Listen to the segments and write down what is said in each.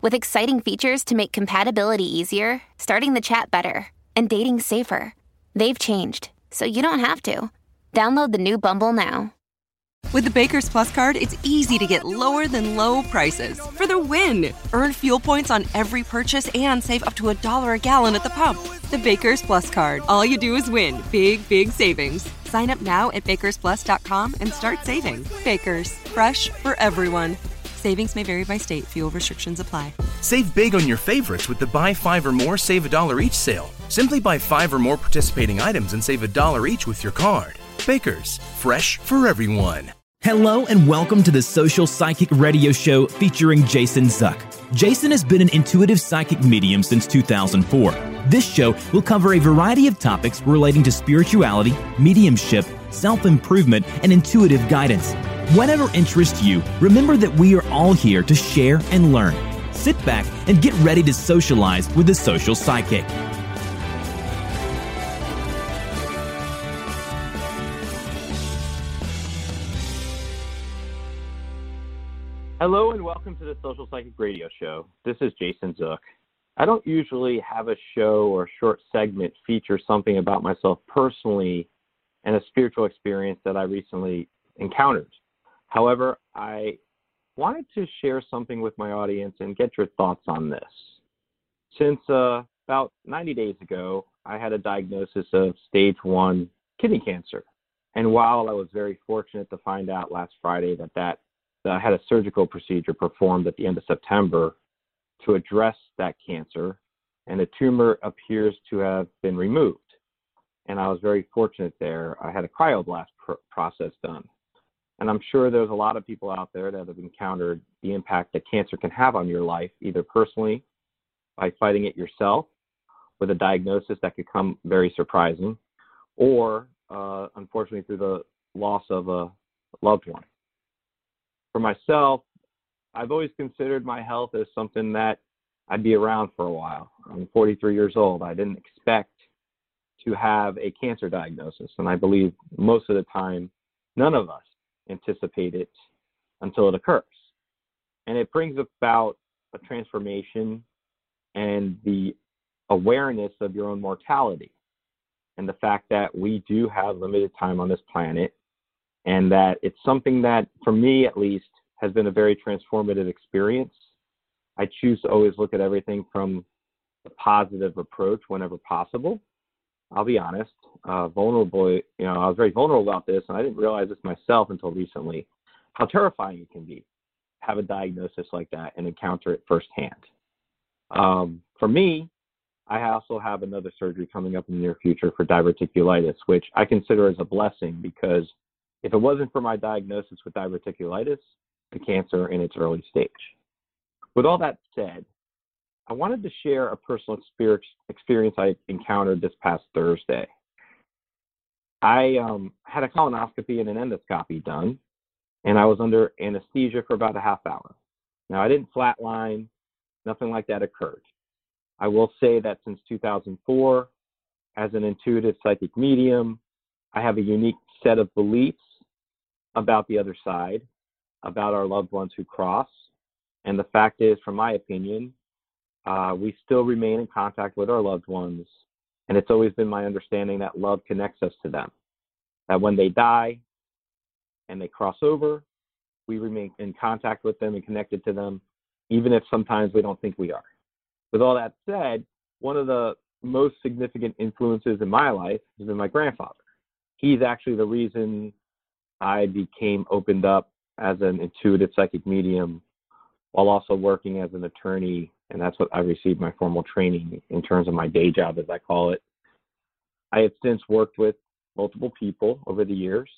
with exciting features to make compatibility easier, starting the chat better, and dating safer. They've changed, so you don't have to. Download the new Bumble now. With the Baker's Plus card, it's easy to get lower than low prices for the win. Earn fuel points on every purchase and save up to a dollar a gallon at the pump. The Baker's Plus card. All you do is win. Big, big savings. Sign up now at bakersplus.com and start saving. Baker's, fresh for everyone. Savings may vary by state. Fuel restrictions apply. Save big on your favorites with the buy five or more, save a dollar each sale. Simply buy five or more participating items and save a dollar each with your card. Baker's, fresh for everyone. Hello and welcome to the Social Psychic Radio Show featuring Jason Zuck. Jason has been an intuitive psychic medium since 2004. This show will cover a variety of topics relating to spirituality, mediumship, self improvement, and intuitive guidance. Whatever interests you, remember that we are all here to share and learn. Sit back and get ready to socialize with the social psychic. Hello and welcome to the Social Psychic Radio Show. This is Jason Zook. I don't usually have a show or short segment feature something about myself personally and a spiritual experience that I recently encountered. However, I wanted to share something with my audience and get your thoughts on this. Since uh, about 90 days ago, I had a diagnosis of stage one kidney cancer. And while I was very fortunate to find out last Friday that that I had a surgical procedure performed at the end of September to address that cancer, and the tumor appears to have been removed. And I was very fortunate there. I had a cryoblast pr- process done. And I'm sure there's a lot of people out there that have encountered the impact that cancer can have on your life, either personally by fighting it yourself with a diagnosis that could come very surprising, or uh, unfortunately through the loss of a loved one for myself, I've always considered my health as something that I'd be around for a while. I'm 43 years old. I didn't expect to have a cancer diagnosis, and I believe most of the time, none of us anticipate it until it occurs. And it brings about a transformation and the awareness of your own mortality and the fact that we do have limited time on this planet and that it's something that, for me at least, has been a very transformative experience. I choose to always look at everything from a positive approach whenever possible. I'll be honest, uh, vulnerable. You know, I was very vulnerable about this, and I didn't realize this myself until recently. How terrifying it can be, to have a diagnosis like that and encounter it firsthand. Um, for me, I also have another surgery coming up in the near future for diverticulitis, which I consider as a blessing because if it wasn't for my diagnosis with diverticulitis, the cancer in its early stage. With all that said, I wanted to share a personal experience I encountered this past Thursday. I um, had a colonoscopy and an endoscopy done, and I was under anesthesia for about a half hour. Now, I didn't flatline, nothing like that occurred. I will say that since 2004, as an intuitive psychic medium, I have a unique set of beliefs about the other side, about our loved ones who cross. And the fact is, from my opinion, uh, we still remain in contact with our loved ones. And it's always been my understanding that love connects us to them. That when they die and they cross over, we remain in contact with them and connected to them, even if sometimes we don't think we are. With all that said, one of the most significant influences in my life has been my grandfather. He's actually the reason I became opened up as an intuitive psychic medium while also working as an attorney. And that's what I received my formal training in terms of my day job, as I call it. I have since worked with multiple people over the years,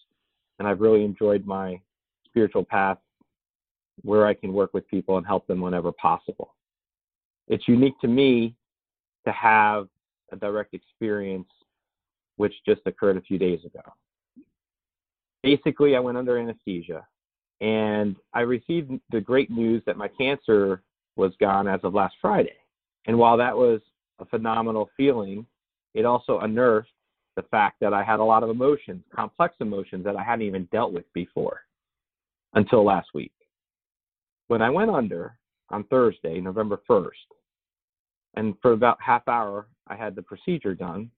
and I've really enjoyed my spiritual path where I can work with people and help them whenever possible. It's unique to me to have a direct experience, which just occurred a few days ago. Basically, I went under anesthesia and I received the great news that my cancer was gone as of last Friday. And while that was a phenomenal feeling, it also unearthed the fact that I had a lot of emotions, complex emotions that I hadn't even dealt with before until last week. When I went under on Thursday, November 1st, and for about half hour I had the procedure done,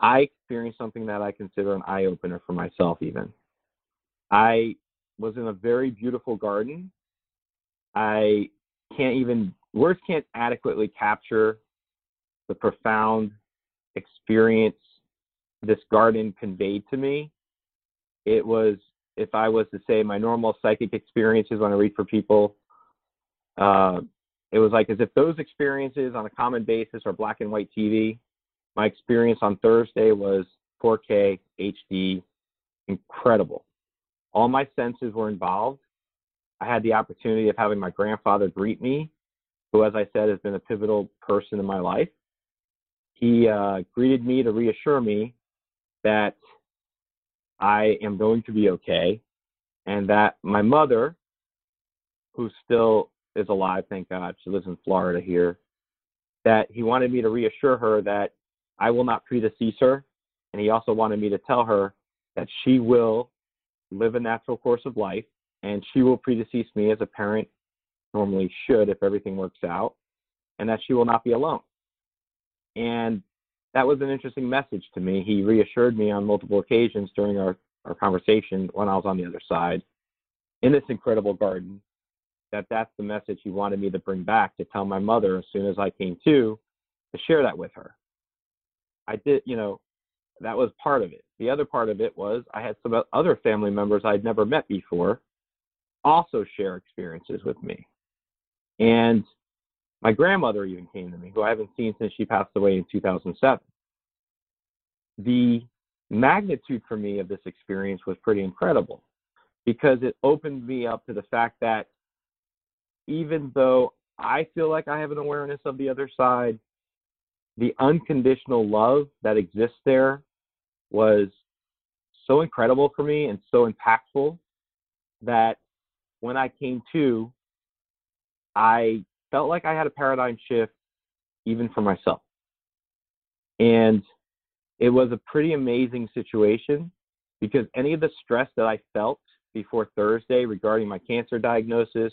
I experienced something that I consider an eye opener for myself even. I was in a very beautiful garden. I can't even words can't adequately capture the profound experience this garden conveyed to me. It was if I was to say my normal psychic experiences when I read for people, uh, it was like as if those experiences on a common basis are black and white TV. My experience on Thursday was 4K HD, incredible. All my senses were involved. I had the opportunity of having my grandfather greet me, who, as I said, has been a pivotal person in my life. He uh, greeted me to reassure me that I am going to be okay, and that my mother, who still is alive, thank God, she lives in Florida here, that he wanted me to reassure her that I will not predecease her, and he also wanted me to tell her that she will live a natural course of life, and she will predecease me as a parent normally should if everything works out, and that she will not be alone. And that was an interesting message to me. He reassured me on multiple occasions during our, our conversation when I was on the other side in this incredible garden that that's the message he wanted me to bring back to tell my mother as soon as I came to to share that with her. I did, you know, that was part of it. The other part of it was I had some other family members I'd never met before also share experiences with me. And my grandmother even came to me, who I haven't seen since she passed away in 2007. The magnitude for me of this experience was pretty incredible because it opened me up to the fact that even though I feel like I have an awareness of the other side, the unconditional love that exists there was so incredible for me and so impactful that when I came to, I felt like I had a paradigm shift even for myself. And it was a pretty amazing situation because any of the stress that I felt before Thursday regarding my cancer diagnosis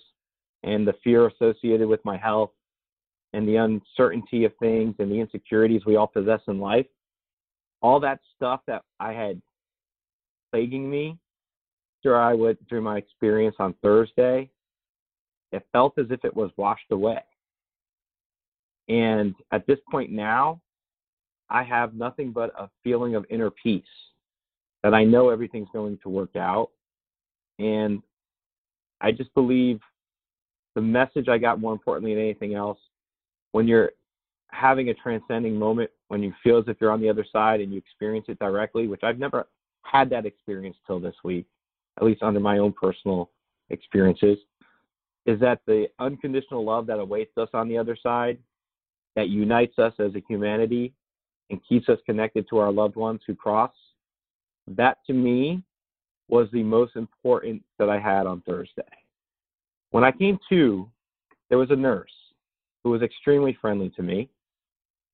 and the fear associated with my health and the uncertainty of things and the insecurities we all possess in life all that stuff that I had plaguing me through I went through my experience on Thursday, it felt as if it was washed away. And at this point now, I have nothing but a feeling of inner peace that I know everything's going to work out. And I just believe the message I got more importantly than anything else, when you're having a transcending moment when you feel as if you're on the other side and you experience it directly, which I've never had that experience till this week, at least under my own personal experiences, is that the unconditional love that awaits us on the other side, that unites us as a humanity and keeps us connected to our loved ones who cross, that to me was the most important that I had on Thursday. When I came to, there was a nurse who was extremely friendly to me.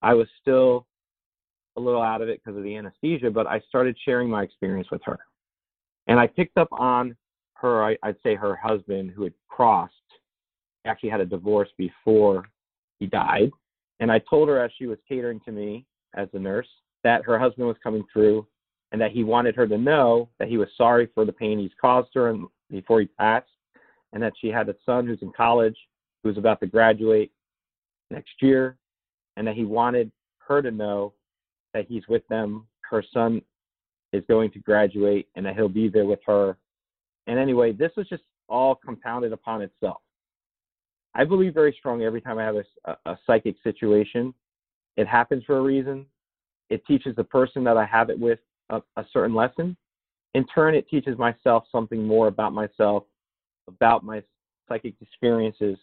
I was still a little out of it because of the anesthesia, but I started sharing my experience with her. And I picked up on her, I, would say her husband, who had crossed, actually had a divorce before he died. And I told her as she was catering to me as a nurse that her husband was coming through and that he wanted her to know that he was sorry for the pain he's caused her and before he passed, and that she had a son who's in college who's about to graduate next year, and that he wanted her to know that he's with them. Her son is going to graduate and that he'll be there with her. And anyway, this was just all compounded upon itself. I believe very strongly every time I have a, a, psychic situation, it happens for a reason. It teaches the person that I have it with a, a certain lesson. In turn, it teaches myself something more about myself, about my psychic experiences,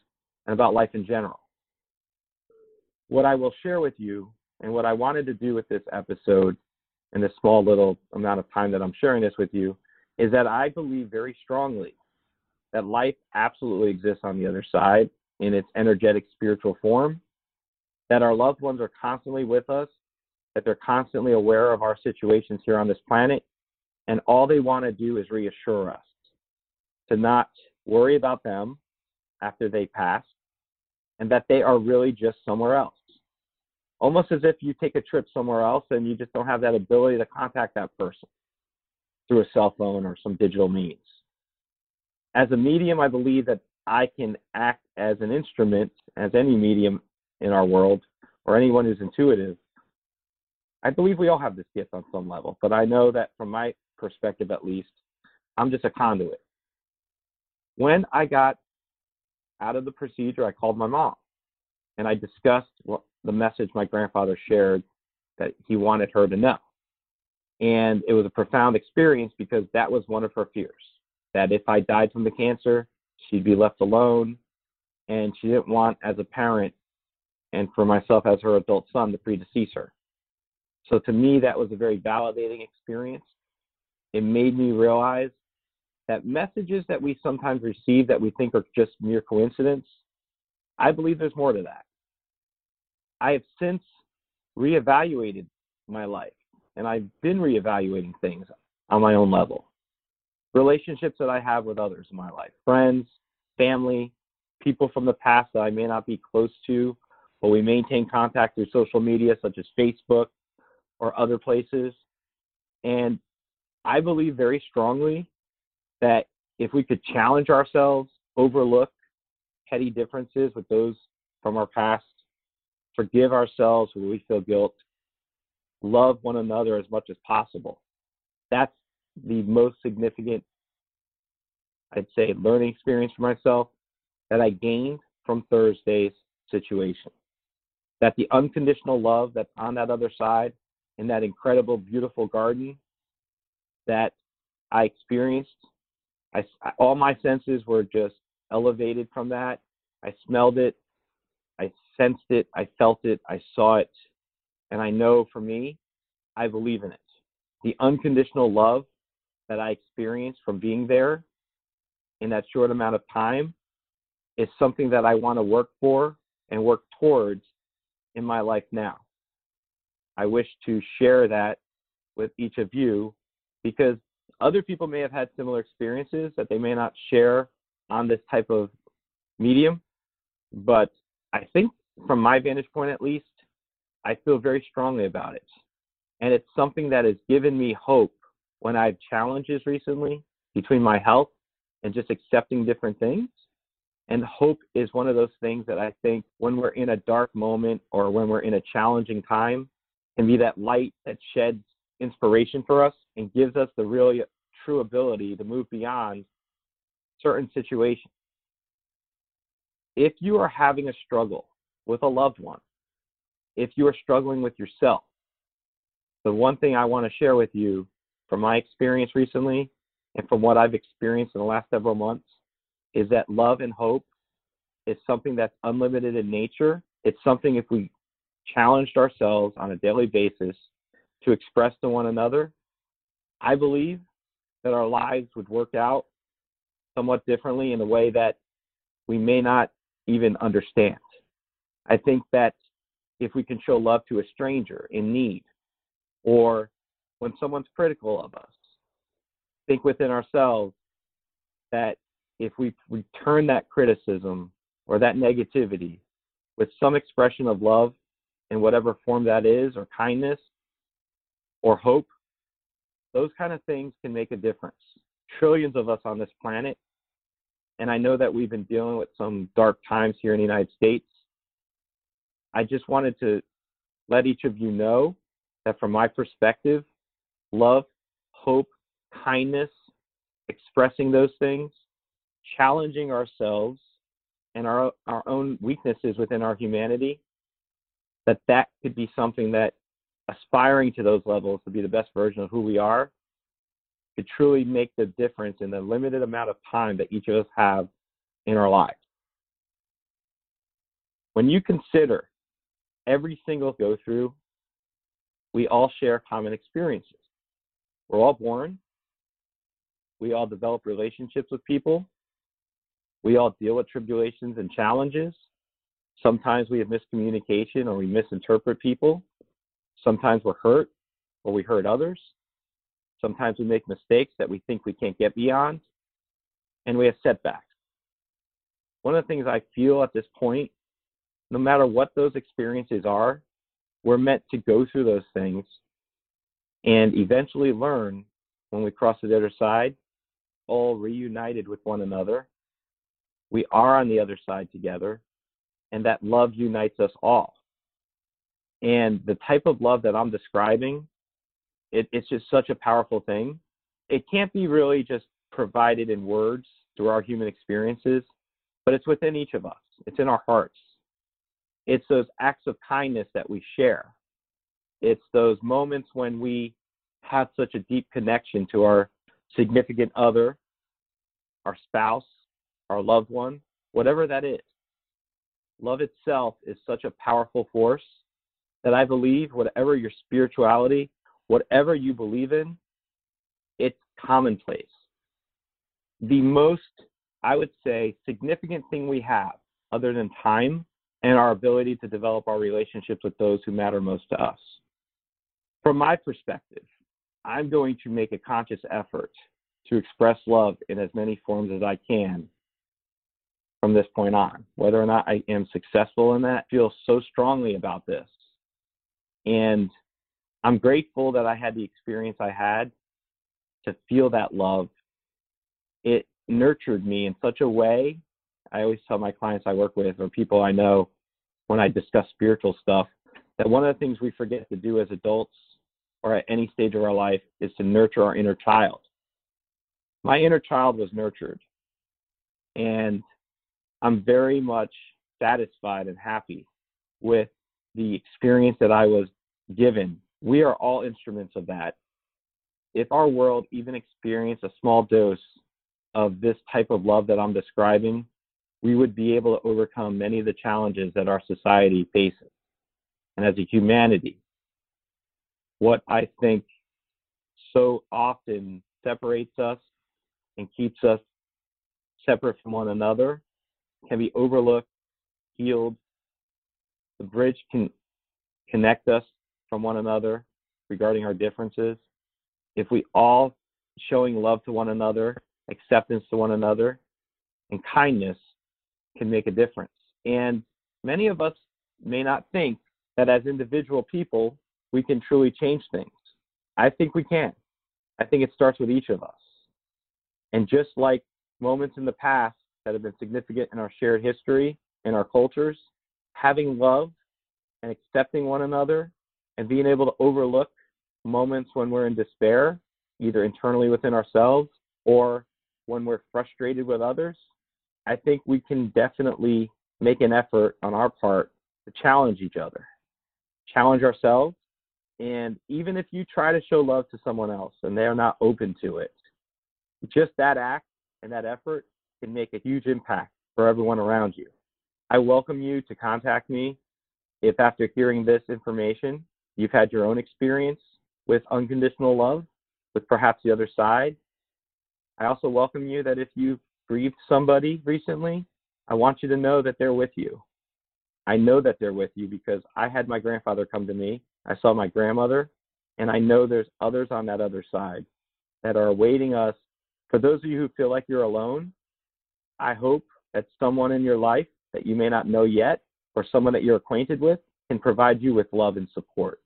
and about life in general. What I will share with you, and what I wanted to do with this episode, in this small little amount of time that I'm sharing this with you, is that I believe very strongly that life absolutely exists on the other side in its energetic spiritual form, that our loved ones are constantly with us, that they're constantly aware of our situations here on this planet, and all they want to do is reassure us to not worry about them after they pass, and that they are really just somewhere else. Almost as if you take a trip somewhere else and you just don't have that ability to contact that person through a cell phone or some digital means. As a medium, I believe that I can act as an instrument, as any medium in our world, or anyone who's intuitive. I believe we all have this gift on some level, but I know that from my perspective at least, I'm just a conduit. When I got out of the procedure, I called my mom and I discussed what, the message my grandfather shared that he wanted her to know. And it was a profound experience because that was one of her fears that if I died from the cancer, she'd be left alone. And she didn't want, as a parent, and for myself as her adult son, to predecease her. So to me, that was a very validating experience. It made me realize that messages that we sometimes receive that we think are just mere coincidence, I believe there's more to that. I have since reevaluated my life and I've been reevaluating things on my own level. Relationships that I have with others in my life, friends, family, people from the past that I may not be close to, but we maintain contact through social media such as Facebook or other places. And I believe very strongly that if we could challenge ourselves, overlook petty differences with those from our past, forgive ourselves when we feel guilt, love one another as much as possible. That's the most significant, I'd say, learning experience for myself that I gained from Thursday's situation. That the unconditional love that's on that other side in that incredible, beautiful garden that I experienced, I, all my senses were just elevated from that. I smelled it, sensed it, I felt it, I saw it, and I know for me, I believe in it. The unconditional love that I experienced from being there in that short amount of time is something that I want to work for and work towards in my life now. I wish to share that with each of you because other people may have had similar experiences that they may not share on this type of medium. But I think, from my vantage point at least, I feel very strongly about it. And it's something that has given me hope when I have challenges recently between my health and just accepting different things. And hope is one of those things that I think when we're in a dark moment or when we're in a challenging time can be that light that sheds inspiration for us and gives us the really true ability to move beyond certain situations. If you are having a struggle with a loved one, if you are struggling with yourself, the one thing I want to share with you from my experience recently and from what I've experienced in the last several months is that love and hope is something that's unlimited in nature. It's something if we challenged ourselves on a daily basis to express to one another, I believe that our lives would work out somewhat differently in a way that we may not even understand. I think that if we can show love to a stranger in need or when someone's critical of us, think within ourselves that if we return that criticism or that negativity with some expression of love in whatever form that is, or kindness, or hope, those kind of things can make a difference. Trillions of us on this planet, and I know that we've been dealing with some dark times here in the United States. I just wanted to let each of you know that from my perspective, love hope, kindness, expressing those things, challenging ourselves and our our own weaknesses within our humanity, that that could be something that aspiring to those levels to be the best version of who we are could truly make the difference in the limited amount of time that each of us have in our lives. When you consider every single go through, we all share common experiences. We're all born, we all develop relationships with people, we all deal with tribulations and challenges. Sometimes we have miscommunication or we misinterpret people. Sometimes we're hurt or we hurt others. Sometimes we make mistakes that we think we can't get beyond. And we have setbacks. One of the things I feel at this point, no matter what those experiences are, we're meant to go through those things and eventually learn when we cross the other side, all reunited with one another. We are on the other side together, and that love unites us all. And the type of love that I'm describing, it, it's just such a powerful thing. It can't be really just provided in words through our human experiences, but it's within each of us. It's in our hearts. It's those acts of kindness that we share. It's those moments when we have such a deep connection to our significant other, our spouse, our loved one, whatever that is. Love itself is such a powerful force that I believe whatever your spirituality, whatever you believe in, it's commonplace. The most, I would say, significant thing we have, other than time and our ability to develop our relationships with those who matter most to us. From my perspective, I'm going to make a conscious effort to express love in as many forms as I can from this point on. Whether or not I am successful in that, I feel so strongly about this and I'm grateful that I had the experience I had to feel that love. It nurtured me in such a way. I always tell my clients I work with or people I know when I discuss spiritual stuff that one of the things we forget to do as adults or at any stage of our life is to nurture our inner child. My inner child was nurtured, and I'm very much satisfied and happy with the experience that I was given. We are all instruments of that. If our world even experienced a small dose of this type of love that I'm describing, we would be able to overcome many of the challenges that our society faces. And as a humanity, what I think so often separates us and keeps us separate from one another can be overlooked, healed. The bridge can connect us from one another regarding our differences, if we all showing love to one another, acceptance to one another, and kindness can make a difference. And many of us may not think that as individual people, we can truly change things. I think we can. I think it starts with each of us. And just like moments in the past that have been significant in our shared history and our cultures, having love and accepting one another and being able to overlook moments when we're in despair, either internally within ourselves or when we're frustrated with others, I think we can definitely make an effort on our part to challenge each other, challenge ourselves. And even if you try to show love to someone else and they are not open to it, just that act and that effort can make a huge impact for everyone around you. I welcome you to contact me if after hearing this information you've had your own experience with unconditional love, with perhaps the other side. I also welcome you that if you've grieved somebody recently, I want you to know that they're with you. I know that they're with you because I had my grandfather come to me. I saw my grandmother, and I know there's others on that other side that are awaiting us. For those of you who feel like you're alone, I hope that someone in your life that you may not know yet or someone that you're acquainted with can provide you with love and support.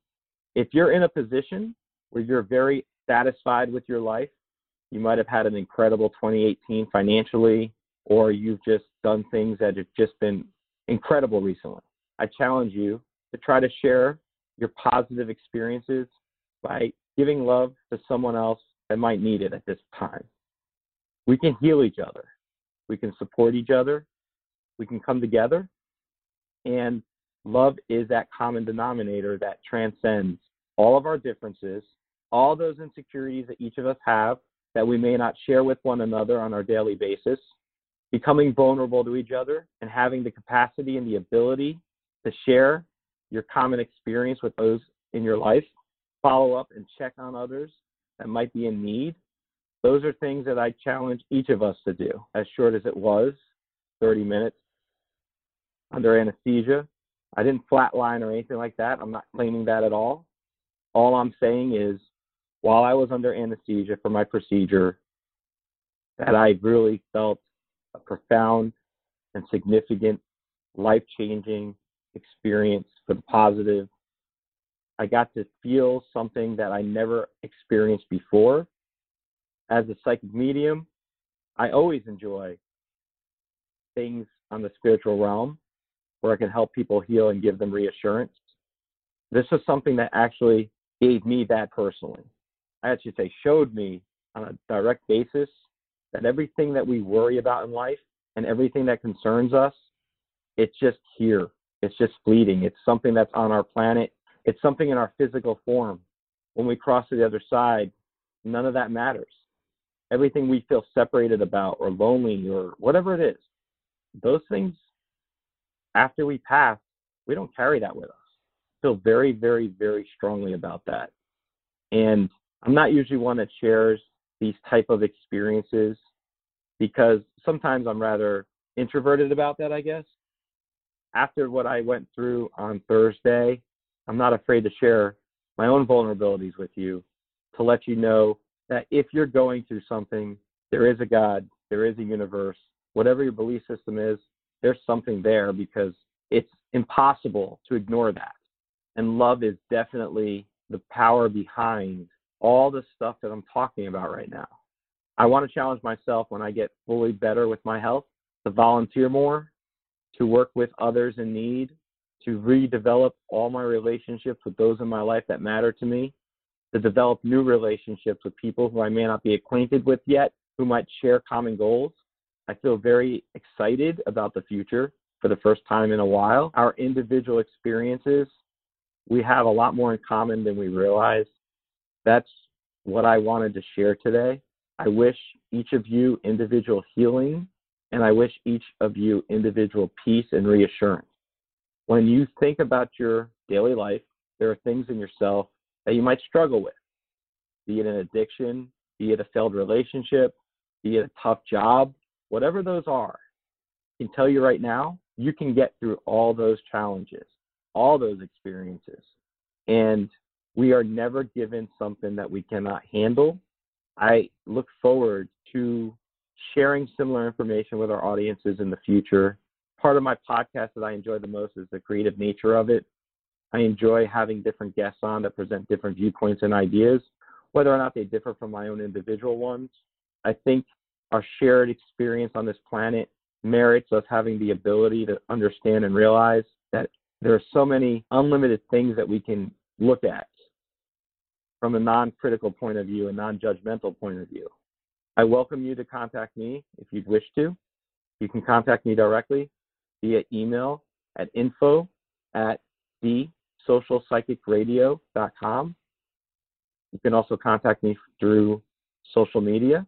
If you're in a position where you're very satisfied with your life, you might have had an incredible 2018 financially, or you've just done things that have just been incredible recently. I challenge you to try to share your positive experiences by giving love to someone else that might need it at this time. We can heal each other. We can support each other. We can come together. And love is that common denominator that transcends all of our differences, all those insecurities that each of us have that we may not share with one another on our daily basis, becoming vulnerable to each other and having the capacity and the ability to share your common experience with those in your life, follow up and check on others that might be in need. Those are things that I challenge each of us to do, as short as it was 30 minutes under anesthesia. I didn't flatline or anything like that. I'm not claiming that at all. All I'm saying is, while I was under anesthesia for my procedure, that I really felt a profound and significant life changing experience for the positive. I got to feel something that I never experienced before. As a psychic medium, I always enjoy things on the spiritual realm where I can help people heal and give them reassurance. This is something that actually gave me that personally. I should say showed me on a direct basis that everything that we worry about in life and everything that concerns us, it's just here. It's just fleeting. It's something that's on our planet. It's something in our physical form. When we cross to the other side, none of that matters. Everything we feel separated about or lonely or whatever it is, those things, after we pass, we don't carry that with us. I feel very, very, very strongly about that. And I'm not usually one that shares these type of experiences because sometimes I'm rather introverted about that, I guess. After what I went through on Thursday, I'm not afraid to share my own vulnerabilities with you to let you know that if you're going through something, there is a God, there is a universe, whatever your belief system is, there's something there because it's impossible to ignore that. And love is definitely the power behind all the stuff that I'm talking about right now. I want to challenge myself when I get fully better with my health to volunteer more, to work with others in need, to redevelop all my relationships with those in my life that matter to me, to develop new relationships with people who I may not be acquainted with yet, who might share common goals. I feel very excited about the future for the first time in a while. Our individual experiences, we have a lot more in common than we realize that's what I wanted to share today. I wish each of you individual healing, and I wish each of you individual peace and reassurance. When you think about your daily life, there are things in yourself that you might struggle with, be it an addiction, be it a failed relationship, be it a tough job, whatever those are. I can tell you right now, you can get through all those challenges, all those experiences. And we are never given something that we cannot handle. I look forward to sharing similar information with our audiences in the future. Part of my podcast that I enjoy the most is the creative nature of it. I enjoy having different guests on that present different viewpoints and ideas, whether or not they differ from my own individual ones. I think our shared experience on this planet merits us having the ability to understand and realize that there are so many unlimited things that we can look at from a non-critical point of view, a non-judgmental point of view. I welcome you to contact me if you'd wish to. You can contact me directly via email at info at thesocialpsychicradio.com. You can also contact me through social media.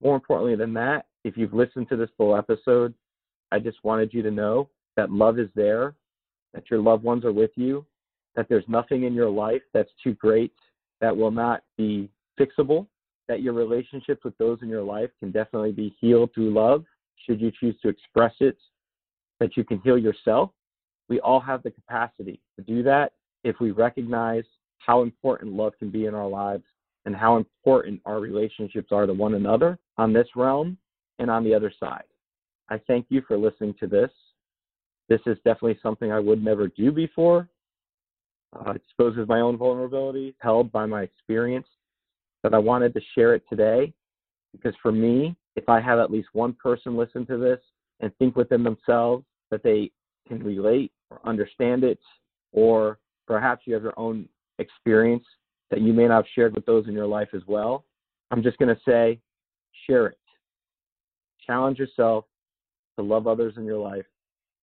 More importantly than that, if you've listened to this full episode, I just wanted you to know that love is there, that your loved ones are with you, that there's nothing in your life that's too great that will not be fixable, that your relationships with those in your life can definitely be healed through love, should you choose to express it, that you can heal yourself. We all have the capacity to do that if we recognize how important love can be in our lives and how important our relationships are to one another on this realm and on the other side. I thank you for listening to this. This is definitely something I would never do before, uh, exposes my own vulnerability, held by my experience. But I wanted to share it today because for me, if I have at least one person listen to this and think within themselves that they can relate or understand it, or perhaps you have your own experience that you may not have shared with those in your life as well, I'm just going to say share it. Challenge yourself to love others in your life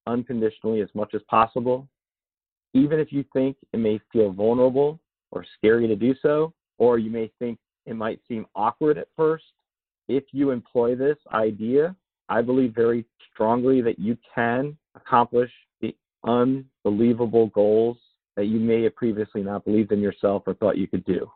unconditionally as much as possible, even if you think it may feel vulnerable or scary to do so, or you may think it might seem awkward at first. If you employ this idea, I believe very strongly that you can accomplish the unbelievable goals that you may have previously not believed in yourself or thought you could do.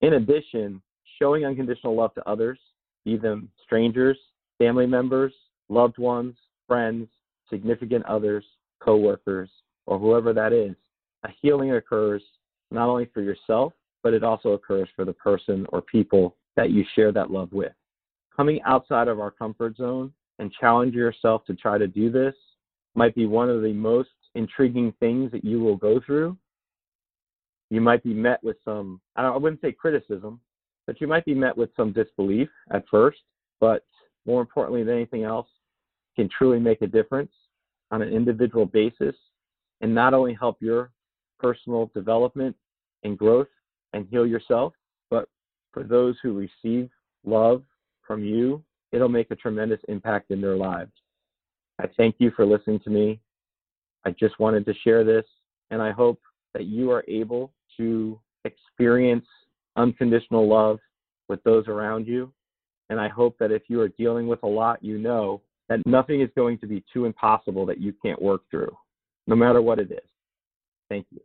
In addition, showing unconditional love to others, be them strangers, family members, loved ones, friends, significant others, coworkers, or whoever that is, a healing occurs not only for yourself, but it also occurs for the person or people that you share that love with. Coming outside of our comfort zone and challenge yourself to try to do this might be one of the most intriguing things that you will go through. You might be met with some, I wouldn't say criticism, but you might be met with some disbelief at first, but more importantly than anything else, can truly make a difference on an individual basis and not only help your personal development and growth and heal yourself, but for those who receive love from you, it'll make a tremendous impact in their lives. I thank you for listening to me. I just wanted to share this, and I hope that you are able to experience unconditional love with those around you. And I hope that if you are dealing with a lot, you know that nothing is going to be too impossible that you can't work through, no matter what it is. Thank you.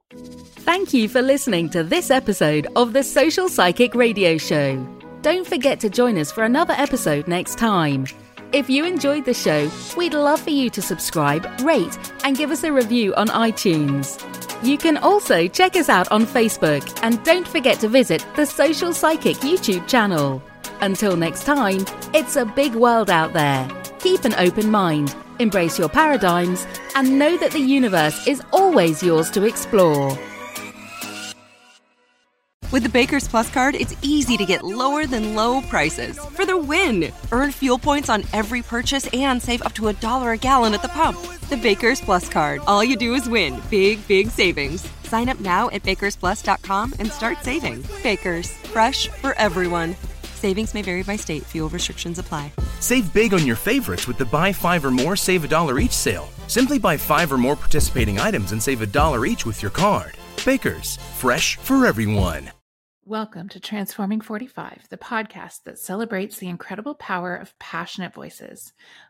Thank you for listening to this episode of the Social Psychic Radio Show. Don't forget to join us for another episode next time. If you enjoyed the show, we'd love for you to subscribe, rate, and give us a review on iTunes. You can also check us out on Facebook and don't forget to visit the Social Psychic YouTube channel. Until next time, it's a big world out there. Keep an open mind, embrace your paradigms, and know that the universe is always yours to explore. With the Baker's Plus card, it's easy to get lower than low prices for the win. Earn fuel points on every purchase and save up to a dollar a gallon at the pump. The Baker's Plus card. All you do is win big, big savings. Sign up now at bakersplus.com and start saving. Baker's, fresh for everyone. Savings may vary by state. Fuel restrictions apply. Save big on your favorites with the buy five or more, save a dollar each sale. Simply buy five or more participating items and save a dollar each with your card. Baker's, fresh for everyone. Welcome to Transforming 45, the podcast that celebrates the incredible power of passionate voices.